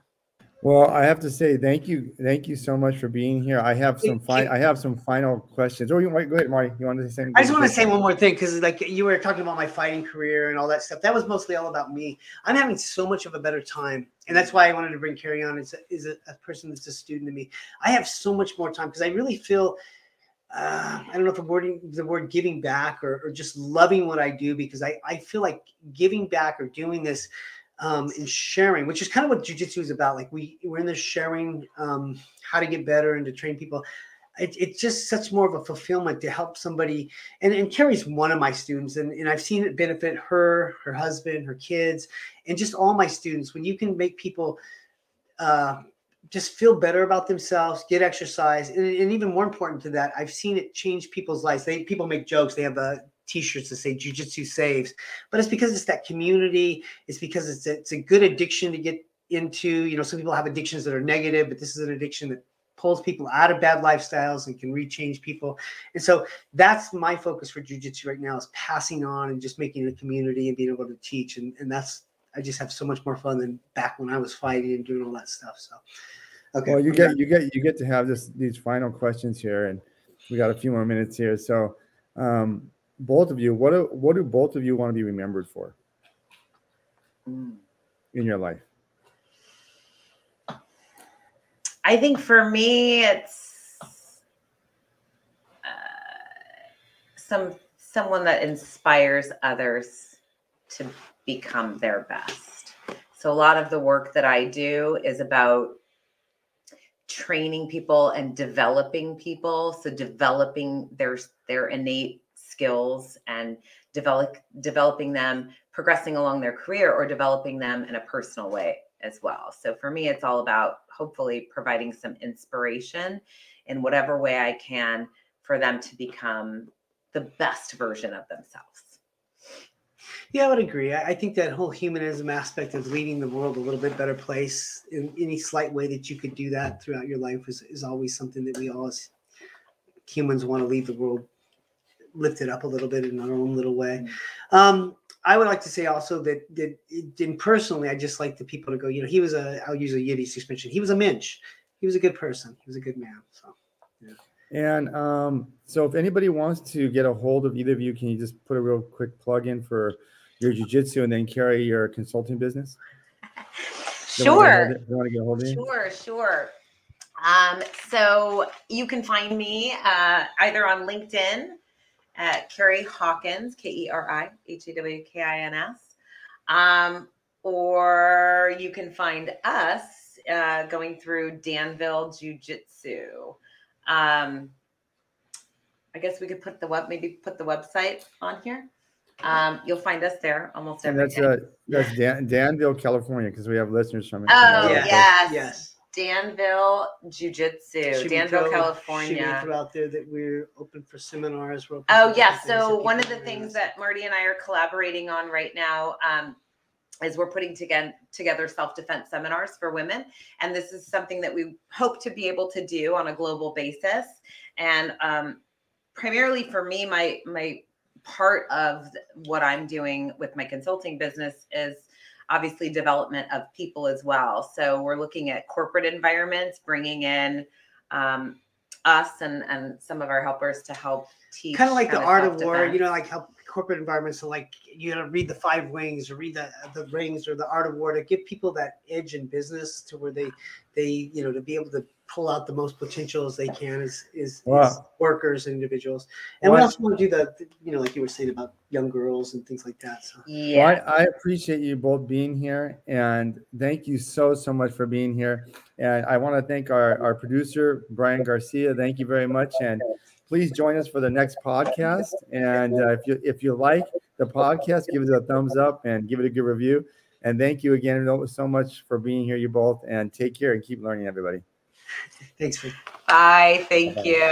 well i have to say thank you thank you so much for being here i have some Thank fine you. i have some final questions oh you want go ahead marty you want to say something I just want to say one more thing because, like, you were talking about my fighting career and all that stuff. That was mostly all about me. I'm having so much of a better time, and that's why I wanted to bring Keri on. Is a, is a, a person that's a student to me. I have so much more time because I really feel. Uh, I don't know if the word the word giving back or, or just loving what I do because I, I feel like giving back or doing this um, and sharing, which is kind of what jujitsu is about. Like we we're in this sharing um, how to get better and to train people. It, it's just such more of a fulfillment to help somebody and, and Keri's one of my students, and, and I've seen it benefit her, her husband, her kids, and just all my students. When you can make people uh, just feel better about themselves, get exercise, and, and even more important to that, I've seen it change people's lives. They people make jokes. They have uh, t-shirts that say "Jiu-Jitsu saves," but it's because it's that community. It's because it's a, it's a good addiction to get into. You know, some people have addictions that are negative, but this is an addiction that pulls people out of bad lifestyles and can rechange people. And so that's my focus for jujitsu right now is passing on and just making a community and being able to teach. And, and that's, I just have so much more fun than back when I was fighting and doing all that stuff. So, okay. well you get you get you get to have this these final questions here and we got a few more minutes here so um both of you what do what do both of you want to be remembered for in your life I think for me, it's uh, some someone that inspires others to become their best. So a lot of the work that I do is about training people and developing people. So developing their their innate skills and develop developing them, progressing along their career or developing them in a personal way as well. So for me, it's all about hopefully providing some inspiration in whatever way I can for them to become the best version of themselves. Yeah, I would agree. I I think that whole humanism aspect of leading the world a little bit better place in any slight way that you could do that throughout your life is, is always something that we all as humans want to leave the world lifted up a little bit in our own little way. Um, I would like to say also that that in personally, I just like the people to go. You know, he was a. I'll use a Yiddish expression. He was a mensch. He was a good person. He was a good man. So And um, so, if anybody wants to get a hold of either of you, can you just put a real quick plug in for your jujitsu and then Keri your consulting business? They wanna get a hold Sure. want to get a hold of you? Sure, sure. Um, so you can find me uh, either on LinkedIn at Keri Hawkins, K E R I H A W K I N S, um, or you can find us uh, going through Danville Jiu Jitsu. Um, I guess we could put the web, maybe put the website on here. Um, you'll find us there almost And that's day. uh, that's Dan- Danville, California, because we have listeners from it. Oh, Yeah. yes. yes, Danville Jiu Jitsu, Should we Danville, throw- Should California. throw out there that we're open for seminars? We're open Oh for yeah. different things that So one of the things ask. that Marty and I are collaborating on right now um, is we're putting together together self defense seminars for women, and this is something that we hope to be able to do on a global basis. And um, primarily for me, my my part of what I'm doing with my consulting business is obviously development of people as well. So we're looking at corporate environments, bringing in um, us and and some of our helpers to help teach kind of like the art of war you know like how corporate environments so like you know read the five wings or read the the rings or the art of war to give people that edge in business to where they they you know to be able to pull out the most potential as they can as is, Wow. is workers and individuals and we Well, I- also want to do the the- you know like you were saying about young girls and things like that so Yeah. Well, I, I appreciate you both being here and thank you so, so much for being here. And I want to thank our, our producer, Brian Garcia. Thank you very much. And please join us for the next podcast. And uh, if you if you like the podcast, give it a thumbs up and give it a good review. And thank you again so much for being here, you both. And take care and keep learning, everybody. Thanks for Bye. Thank you.